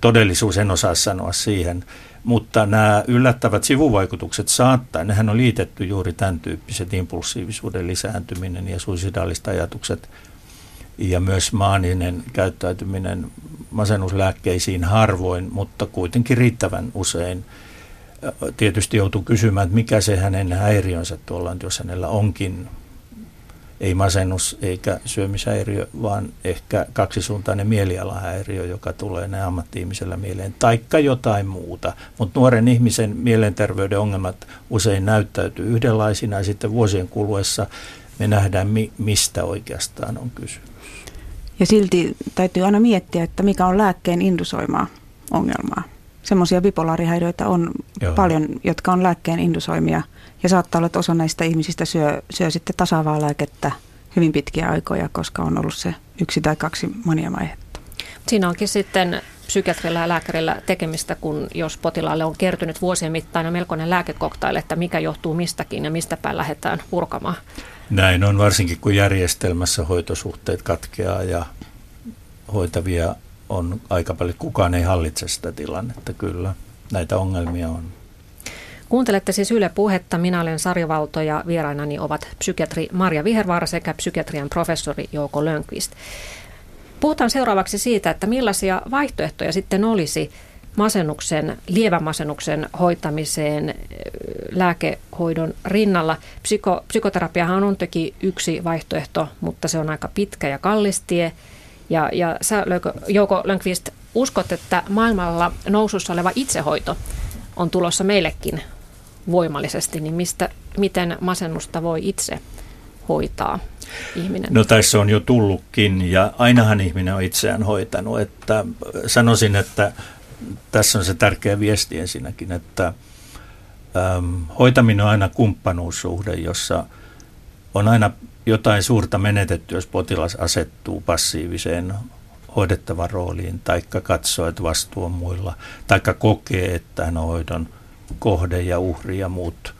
todellisuus, en osaa sanoa siihen, mutta nämä yllättävät sivuvaikutukset saattaa, nehän on liitetty juuri tämän tyyppiset impulsiivisuuden lisääntyminen ja suisidaaliset ajatukset ja myös maaninen käyttäytyminen masennuslääkkeisiin harvoin, mutta kuitenkin riittävän usein. Tietysti joutuu kysymään, että mikä se hänen häiriönsä tuolla on, jos hänellä onkin ei masennus eikä syömishäiriö, vaan ehkä kaksisuuntainen mielialahäiriö, joka tulee näin ammatti-ihmisellä mieleen, taikka jotain muuta. Mutta nuoren ihmisen mielenterveyden ongelmat usein näyttäytyy yhdenlaisina ja sitten vuosien kuluessa me nähdään, mi- mistä oikeastaan on kysymys. Ja silti täytyy aina miettiä, että mikä on lääkkeen indusoimaa ongelmaa. Semmoisia bipolaarihäiriöitä on Joo. paljon, jotka on lääkkeen indusoimia. Ja saattaa olla, että osa näistä ihmisistä syö, syö sitten tasavaa lääkettä hyvin pitkiä aikoja, koska on ollut se yksi tai kaksi maniavaihetta. Siinä onkin sitten psykiatrilla ja lääkärillä tekemistä, kun jos potilaalle on kertynyt vuosien mittainen melkoinen lääkekoktaili, että mikä johtuu mistäkin ja mistä päin lähdetään purkamaan. Näin on, varsinkin kun järjestelmässä hoitosuhteet katkeaa ja hoitavia on aika paljon. Kukaan ei hallitse sitä tilannetta, kyllä. Näitä ongelmia on. Kuuntelette siis Yle Puhetta. Minä olen Sari Valto ja vierainani ovat psykiatri Marja Vihervaara sekä psykiatrian professori Jouko Lönkvist. Puhutaan seuraavaksi siitä, että millaisia vaihtoehtoja sitten olisi masennuksen, lievän masennuksen hoitamiseen lääkehoidon rinnalla. Psyko, psykoterapiahan on toki yksi vaihtoehto, mutta se on aika pitkä ja kallis tie. Ja, ja sä, Jouko Lönkvist, uskot, että maailmalla nousussa oleva itsehoito on tulossa meillekin voimallisesti, niin mistä, miten masennusta voi itse hoitaa ihminen? No tässä on jo tullutkin ja ainahan ihminen on itseään hoitanut. Että sanoisin, että tässä on se tärkeä viesti ensinnäkin, että äm, hoitaminen on aina kumppanuussuhde, jossa on aina jotain suurta menetetty, jos potilas asettuu passiiviseen hoidettavan rooliin, taikka katsoo, että vastuu on muilla, taikka kokee, että hän on hoidon kohde ja uhri ja muut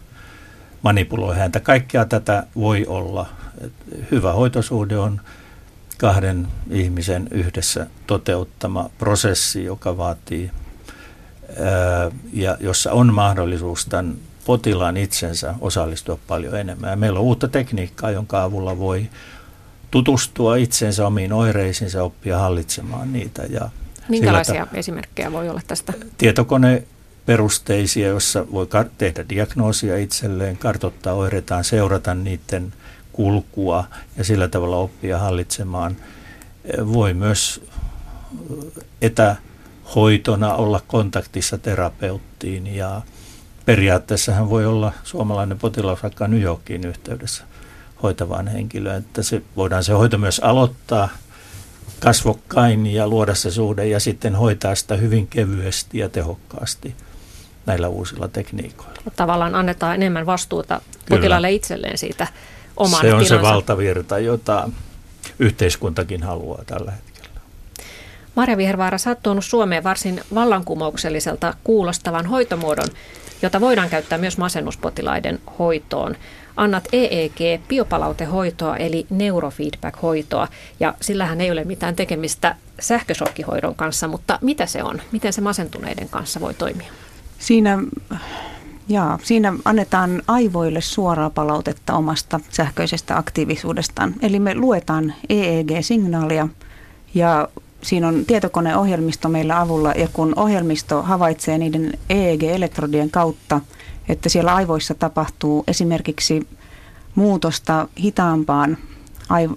manipuloi häntä. Kaikkea tätä voi olla. Hyvä hoitosuhde on kahden ihmisen yhdessä toteuttama prosessi, joka vaatii ää, ja jossa on mahdollisuus tämän potilaan itsensä osallistua paljon enemmän. Ja meillä on uutta tekniikkaa, jonka avulla voi tutustua itsensä omiin oireisiinsa, oppia hallitsemaan niitä. Ja Minkälaisia ta- esimerkkejä voi olla tästä? Tietokone perusteisia, jossa voi tehdä diagnoosia itselleen, kartoittaa oireitaan, seurata niiden kulkua ja sillä tavalla oppia hallitsemaan. Voi myös etähoitona olla kontaktissa terapeuttiin ja periaatteessa hän voi olla suomalainen potilas vaikka New Yorkin yhteydessä hoitavaan henkilöön. Että se, voidaan se hoito myös aloittaa kasvokkain ja luoda se suhde ja sitten hoitaa sitä hyvin kevyesti ja tehokkaasti näillä uusilla tekniikoilla. Tavallaan annetaan enemmän vastuuta potilaalle itselleen siitä oman Se on tilansa. se valtavirta, jota yhteiskuntakin haluaa tällä hetkellä. Marja Vihervaara, sä oot Suomeen varsin vallankumoukselliselta kuulostavan hoitomuodon, jota voidaan käyttää myös masennuspotilaiden hoitoon. Annat EEG-biopalautehoitoa eli neurofeedback-hoitoa, ja sillähän ei ole mitään tekemistä sähkösokkihoidon kanssa, mutta mitä se on? Miten se masentuneiden kanssa voi toimia? Siinä, jaa, siinä annetaan aivoille suoraa palautetta omasta sähköisestä aktiivisuudestaan. Eli me luetaan EEG-signaalia ja siinä on tietokoneohjelmisto meillä avulla ja kun ohjelmisto havaitsee niiden EEG-elektrodien kautta, että siellä aivoissa tapahtuu esimerkiksi muutosta hitaampaan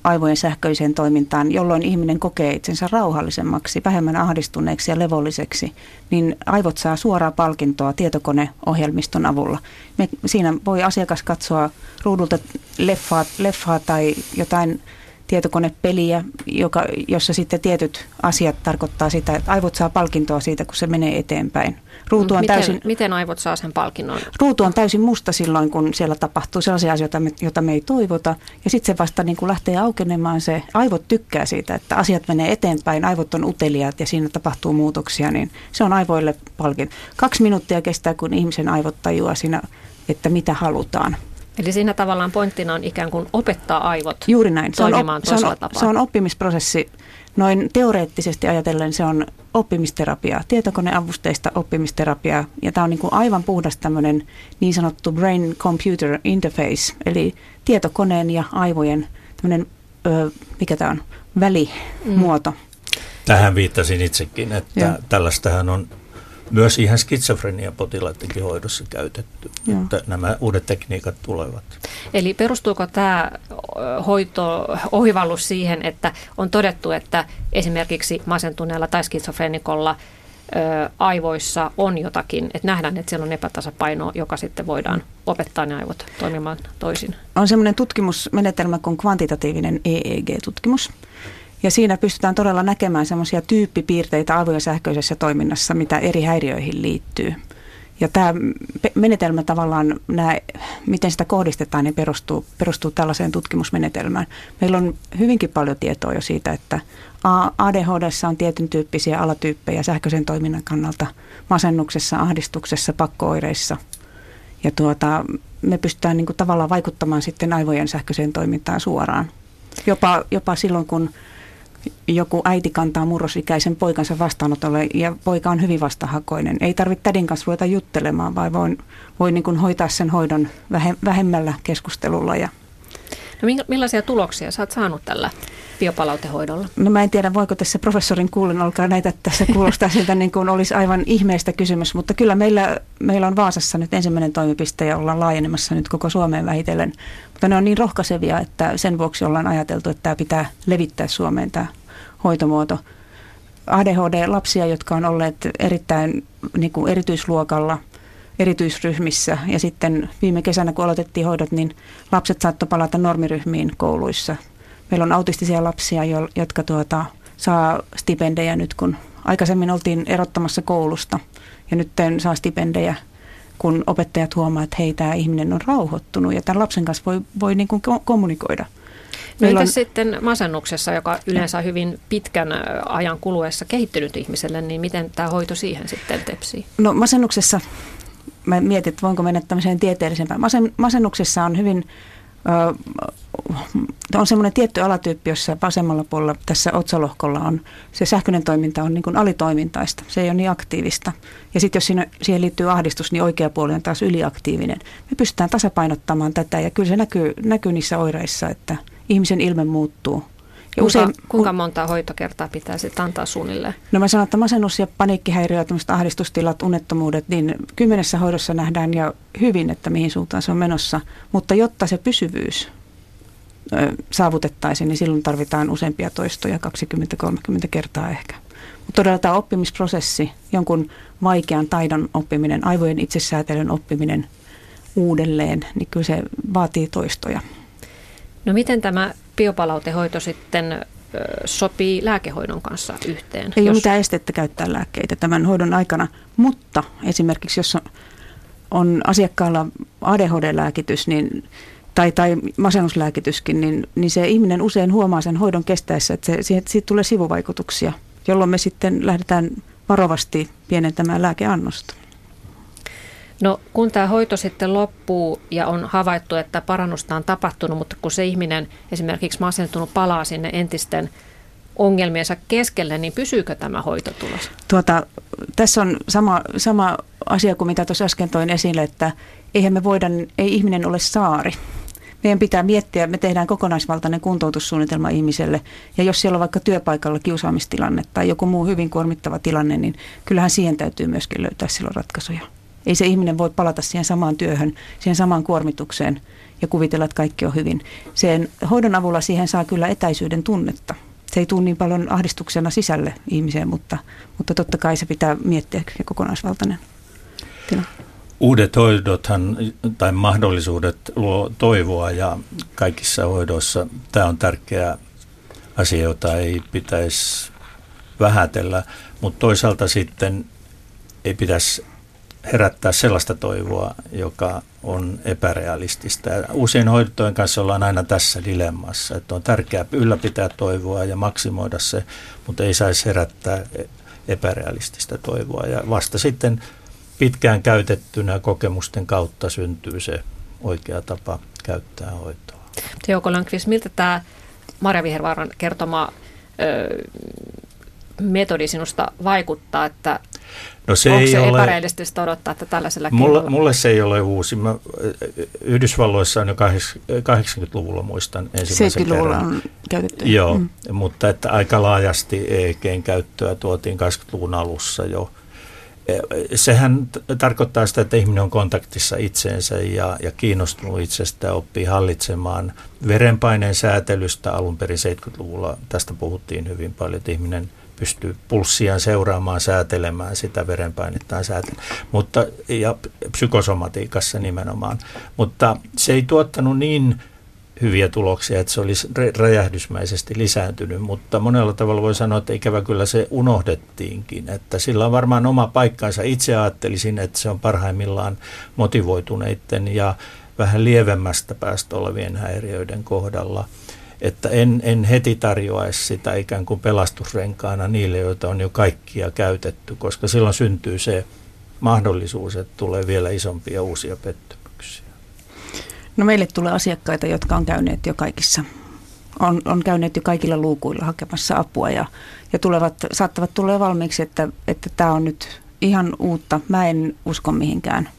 aivojen sähköiseen toimintaan, jolloin ihminen kokee itsensä rauhallisemmaksi, vähemmän ahdistuneeksi ja levolliseksi, niin aivot saa suoraa palkintoa tietokoneohjelmiston avulla. Me, siinä voi asiakas katsoa ruudulta leffaa, leffaa tai jotain tietokonepeliä, joka, jossa sitten tietyt asiat tarkoittaa sitä, että aivot saa palkintoa siitä, kun se menee eteenpäin. Ruutu on miten, täysin, miten aivot saa sen palkinnon? Ruutu on täysin musta silloin, kun siellä tapahtuu sellaisia asioita, joita me ei toivota. Ja sitten se vasta niin kuin lähtee aukenemaan se, aivot tykkää siitä, että asiat menee eteenpäin, aivot on uteliaat ja siinä tapahtuu muutoksia, niin se on aivoille palkin. Kaksi minuuttia kestää, kun ihmisen aivot tajuaa siinä, että mitä halutaan. Eli siinä tavallaan pointtina on ikään kuin opettaa aivot Juuri näin. Se on, op- se, on, tapaa. se on oppimisprosessi. Noin teoreettisesti ajatellen se on oppimisterapia, tietokoneavusteista oppimisterapiaa. Ja tämä on niin kuin aivan puhdas tämmöinen niin sanottu brain computer interface, eli tietokoneen ja aivojen tämmöinen, ö, mikä tämä on, välimuoto. Mm. Tähän viittasin itsekin, että Joo. tällaistähän on myös ihan skitsofrenia-potilaidenkin hoidossa käytetty, Joo. että nämä uudet tekniikat tulevat. Eli perustuuko tämä hoito, oivallus siihen, että on todettu, että esimerkiksi masentuneella tai skitsofrenikolla aivoissa on jotakin, että nähdään, että siellä on epätasapaino, joka sitten voidaan opettaa ne aivot toimimaan toisin. On semmoinen tutkimusmenetelmä kuin kvantitatiivinen EEG-tutkimus. Ja siinä pystytään todella näkemään semmoisia tyyppipiirteitä aivojen sähköisessä toiminnassa, mitä eri häiriöihin liittyy. Ja tämä menetelmä tavallaan, nämä, miten sitä kohdistetaan, niin perustuu, perustuu tällaiseen tutkimusmenetelmään. Meillä on hyvinkin paljon tietoa jo siitä, että ADHD on tietyn tyyppisiä alatyyppejä sähköisen toiminnan kannalta masennuksessa, ahdistuksessa, pakkooireissa. Ja tuota, me pystytään niin kuin tavallaan vaikuttamaan sitten aivojen sähköiseen toimintaan suoraan. Jopa, jopa silloin, kun joku äiti kantaa murrosikäisen poikansa vastaanotolle ja poika on hyvin vastahakoinen. Ei tarvitse tädin kanssa ruveta juttelemaan, vaan voi, voi niin kuin hoitaa sen hoidon vähemmällä keskustelulla. Ja. No millaisia tuloksia sä oot saanut tällä biopalautehoidolla? No mä en tiedä, voiko tässä professorin kuullen olkaa näitä, tässä kuulostaa siltä niin kuin olisi aivan ihmeistä kysymys, mutta kyllä meillä, meillä on Vaasassa nyt ensimmäinen toimipiste ja ollaan laajenemassa nyt koko Suomeen vähitellen. Mutta ne on niin rohkaisevia, että sen vuoksi ollaan ajateltu, että tämä pitää levittää Suomeen tämä hoitomuoto. ADHD-lapsia, jotka on olleet erittäin niin kuin erityisluokalla, erityisryhmissä ja sitten viime kesänä, kun aloitettiin hoidot, niin lapset saattoi palata normiryhmiin kouluissa. Meillä on autistisia lapsia, jotka tuota, saa stipendejä nyt, kun aikaisemmin oltiin erottamassa koulusta ja nyt saa stipendejä kun opettajat huomaa, että hei, tämä ihminen on rauhoittunut ja tämän lapsen kanssa voi, voi niin kuin kommunikoida. No on... sitten masennuksessa, joka yleensä on hyvin pitkän ajan kuluessa kehittynyt ihmiselle, niin miten tämä hoito siihen sitten tepsii? No masennuksessa, mä mietin, että voinko mennä tämmöiseen tieteellisempään. Masen, masennuksessa on hyvin on semmoinen tietty alatyyppi, jossa vasemmalla puolella tässä otsalohkolla on se sähköinen toiminta on niin kuin alitoimintaista. Se ei ole niin aktiivista. Ja sitten jos siinä, siihen liittyy ahdistus, niin oikea puoli on taas yliaktiivinen. Me pystytään tasapainottamaan tätä ja kyllä se näkyy, näkyy niissä oireissa, että ihmisen ilme muuttuu. Ja kuinka, usein, kuinka monta hoitokertaa pitää sitten antaa suunnilleen? No mä sanon, että masennus ja paniikkihäiriö, tämmöiset ahdistustilat, unettomuudet, niin kymmenessä hoidossa nähdään jo hyvin, että mihin suuntaan se on menossa. Mutta jotta se pysyvyys ö, saavutettaisiin, niin silloin tarvitaan useampia toistoja, 20-30 kertaa ehkä. Mutta todella tämä oppimisprosessi, jonkun vaikean taidon oppiminen, aivojen itsesäätelyn oppiminen uudelleen, niin kyllä se vaatii toistoja. No miten tämä biopalautehoito sitten sopii lääkehoidon kanssa yhteen? Ei jos... ole mitään estettä käyttää lääkkeitä tämän hoidon aikana, mutta esimerkiksi jos on asiakkaalla ADHD-lääkitys niin, tai, tai masennuslääkityskin, niin, niin se ihminen usein huomaa sen hoidon kestäessä, että se, siitä, siitä tulee sivuvaikutuksia, jolloin me sitten lähdetään varovasti pienentämään lääkeannosta. No kun tämä hoito sitten loppuu ja on havaittu, että parannusta on tapahtunut, mutta kun se ihminen esimerkiksi masentunut palaa sinne entisten ongelmiensa keskelle, niin pysyykö tämä hoitotulos? Tuota, tässä on sama, sama asia kuin mitä tuossa äsken toin esille, että eihän me voida, ei ihminen ole saari. Meidän pitää miettiä, me tehdään kokonaisvaltainen kuntoutussuunnitelma ihmiselle. Ja jos siellä on vaikka työpaikalla kiusaamistilanne tai joku muu hyvin kuormittava tilanne, niin kyllähän siihen täytyy myöskin löytää silloin ratkaisuja. Ei se ihminen voi palata siihen samaan työhön, siihen samaan kuormitukseen ja kuvitella, että kaikki on hyvin. Sen hoidon avulla siihen saa kyllä etäisyyden tunnetta. Se ei tule niin paljon ahdistuksena sisälle ihmiseen, mutta, mutta totta kai se pitää miettiä kokonaisvaltainen tila. Uudet hoidothan tai mahdollisuudet luo toivoa ja kaikissa hoidoissa tämä on tärkeä asia, jota ei pitäisi vähätellä, mutta toisaalta sitten ei pitäisi herättää sellaista toivoa, joka on epärealistista. Usein hoitojen kanssa ollaan aina tässä dilemmassa, että on tärkeää ylläpitää toivoa ja maksimoida se, mutta ei saisi herättää epärealistista toivoa. Ja vasta sitten pitkään käytettynä kokemusten kautta syntyy se oikea tapa käyttää hoitoa. Jouko Lönkvist, miltä tämä Marja Vihervaaran kertoma ö, metodi sinusta vaikuttaa, että No se Onko ei se ole, epärealistista odottaa, että tällaisella mulle, mulle se ei ole uusi. Mä, Yhdysvalloissa on jo 80-luvulla muistan ensimmäisen kerran. on käytetty. Joo, mm. mutta että aika laajasti EEGn käyttöä tuotiin 80-luvun alussa jo. sehän tarkoittaa sitä, että ihminen on kontaktissa itseensä ja, ja kiinnostunut itsestä oppii hallitsemaan verenpaineen säätelystä. Alun perin 70-luvulla tästä puhuttiin hyvin paljon, että ihminen pystyy pulssiaan seuraamaan, säätelemään sitä verenpainettaan säätelemään. Mutta, ja psykosomatiikassa nimenomaan. Mutta se ei tuottanut niin hyviä tuloksia, että se olisi räjähdysmäisesti lisääntynyt, mutta monella tavalla voi sanoa, että ikävä kyllä se unohdettiinkin, että sillä on varmaan oma paikkansa. Itse ajattelisin, että se on parhaimmillaan motivoituneiden ja vähän lievemmästä päästä olevien häiriöiden kohdalla. Että en, en heti tarjoaisi sitä ikään kuin pelastusrenkaana niille, joita on jo kaikkia käytetty, koska silloin syntyy se mahdollisuus, että tulee vielä isompia uusia pettymyksiä. No meille tulee asiakkaita, jotka on käyneet jo kaikissa, on, on käyneet jo kaikilla luukuilla hakemassa apua ja, ja tulevat, saattavat tulla valmiiksi, että, että tämä on nyt ihan uutta. Mä en usko mihinkään.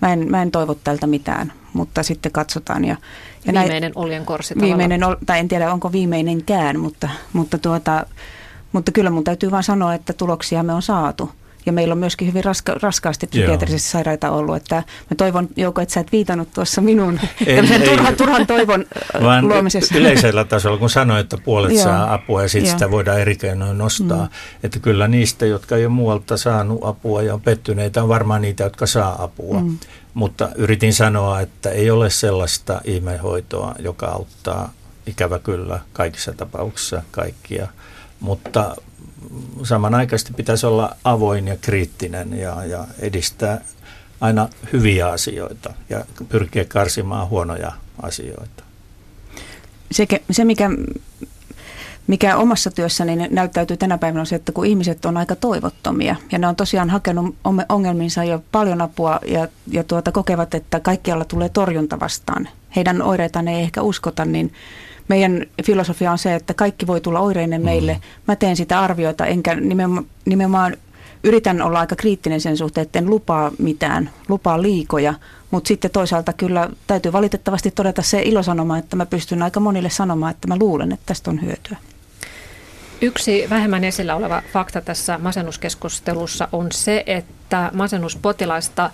Mä en, mä en toivo tältä mitään, mutta sitten katsotaan. Ja, ja viimeinen oljenkorsi Viimeinen, tai en tiedä onko viimeinenkään, mutta, mutta, tuota, mutta kyllä mun täytyy vain sanoa, että tuloksia me on saatu. Ja meillä on myöskin hyvin raska, raskaasti psykiatrisesti sairaita ollut. Että mä toivon, Jouko, että sä et viitannut tuossa minun en, turhan, turhan toivon vaan luomisessa. yleisellä tasolla, kun sanoin, että puolet saa apua ja sitten sitä voidaan eri keinoin nostaa. Mm. Että kyllä niistä, jotka ei ole muualta saanut apua ja on pettyneitä, on varmaan niitä, jotka saa apua. Mm. Mutta yritin sanoa, että ei ole sellaista ihmehoitoa, joka auttaa ikävä kyllä kaikissa tapauksissa kaikkia. Mutta samanaikaisesti pitäisi olla avoin ja kriittinen ja, ja edistää aina hyviä asioita ja pyrkiä karsimaan huonoja asioita. Se, se mikä, mikä omassa työssäni näyttäytyy tänä päivänä on se, että kun ihmiset on aika toivottomia ja ne on tosiaan hakenut ongelmiinsa jo paljon apua ja, ja tuota, kokevat, että kaikkialla tulee torjunta vastaan. Heidän oireitaan ei ehkä uskota, niin meidän filosofia on se, että kaikki voi tulla oireinen meille. Mm. Mä teen sitä arvioita, enkä nimenomaan, nimenomaan yritän olla aika kriittinen sen suhteen, että en lupaa mitään, lupaa liikoja, mutta sitten toisaalta kyllä täytyy valitettavasti todeta se ilosanoma, että mä pystyn aika monille sanomaan, että mä luulen, että tästä on hyötyä. Yksi vähemmän esillä oleva fakta tässä masennuskeskustelussa on se, että masennuspotilaista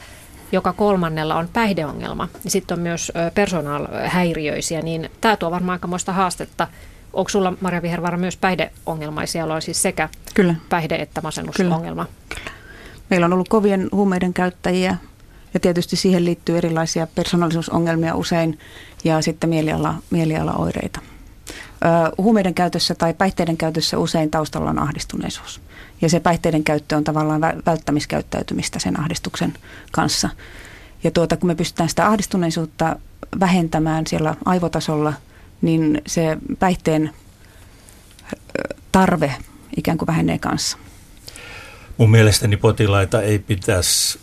joka kolmannella on päihdeongelma ja sitten on myös persoonalhäiriöisiä, niin tämä tuo varmaan aikamoista haastetta. Onko sulla, Maria Vihervaara, myös päihdeongelmaisia, joilla on siis sekä Kyllä. päihde- että masennusongelma? Kyllä. Kyllä. Meillä on ollut kovien huumeiden käyttäjiä ja tietysti siihen liittyy erilaisia persoonallisuusongelmia usein ja sitten mieliala, mielialaoireita. huumeiden käytössä tai päihteiden käytössä usein taustalla on ahdistuneisuus. Ja se päihteiden käyttö on tavallaan välttämiskäyttäytymistä sen ahdistuksen kanssa. Ja tuota, kun me pystytään sitä ahdistuneisuutta vähentämään siellä aivotasolla, niin se päihteen tarve ikään kuin vähenee kanssa. Mun mielestäni potilaita ei pitäisi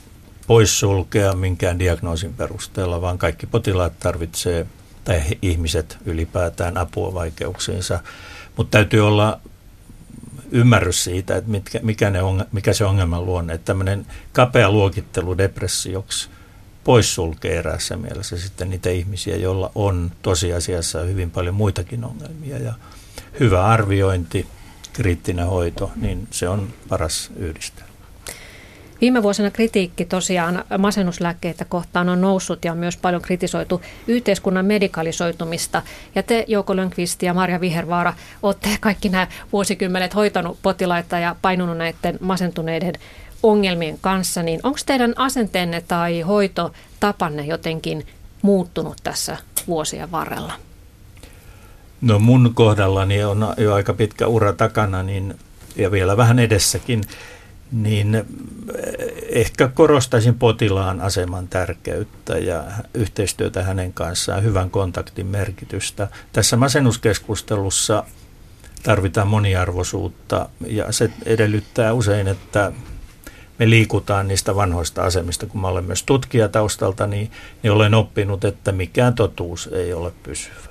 poissulkea minkään diagnoosin perusteella, vaan kaikki potilaat tarvitsee, tai ihmiset ylipäätään apua vaikeuksiinsa. Mutta täytyy olla ymmärrys siitä, että mitkä, mikä, ne on, mikä se ongelman luonne. Että tämmöinen kapea luokittelu depressioksi poissulkee eräässä mielessä sitten niitä ihmisiä, joilla on tosiasiassa hyvin paljon muitakin ongelmia. Ja hyvä arviointi, kriittinen hoito, niin se on paras yhdistelmä. Viime vuosina kritiikki tosiaan masennuslääkkeitä kohtaan on noussut ja on myös paljon kritisoitu yhteiskunnan medikalisoitumista. Ja te, Jouko Lönkvist ja Marja Vihervaara, olette kaikki nämä vuosikymmenet hoitanut potilaita ja painunut näiden masentuneiden ongelmien kanssa, niin onko teidän asenteenne tai hoitotapanne jotenkin muuttunut tässä vuosien varrella? No mun kohdallani on jo aika pitkä ura takana niin, ja vielä vähän edessäkin niin eh, ehkä korostaisin potilaan aseman tärkeyttä ja yhteistyötä hänen kanssaan, hyvän kontaktin merkitystä. Tässä masennuskeskustelussa tarvitaan moniarvoisuutta ja se edellyttää usein, että me liikutaan niistä vanhoista asemista. Kun mä olen myös tutkija taustalta, niin, niin olen oppinut, että mikään totuus ei ole pysyvää.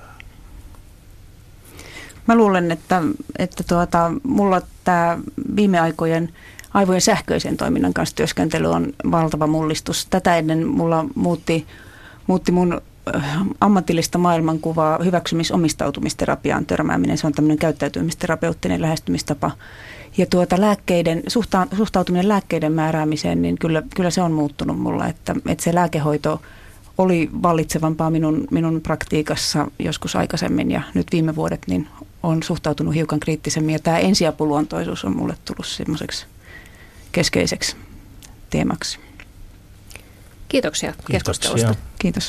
Mä luulen, että, että tuota, mulla tämä viime aikojen aivojen sähköisen toiminnan kanssa työskentely on valtava mullistus. Tätä ennen mulla muutti, muutti mun ammatillista maailmankuvaa hyväksymisomistautumisterapiaan törmääminen. Se on tämmöinen käyttäytymisterapeuttinen lähestymistapa. Ja tuota lääkkeiden, suhta, suhtautuminen lääkkeiden määräämiseen, niin kyllä, kyllä se on muuttunut mulla, että, että se lääkehoito oli vallitsevampaa minun, minun praktiikassa joskus aikaisemmin ja nyt viime vuodet niin on suhtautunut hiukan kriittisemmin ja tämä ensiapuluontoisuus on mulle tullut semmoiseksi keskeiseksi teemaksi. Kiitoksia keskustelusta. Kiitos.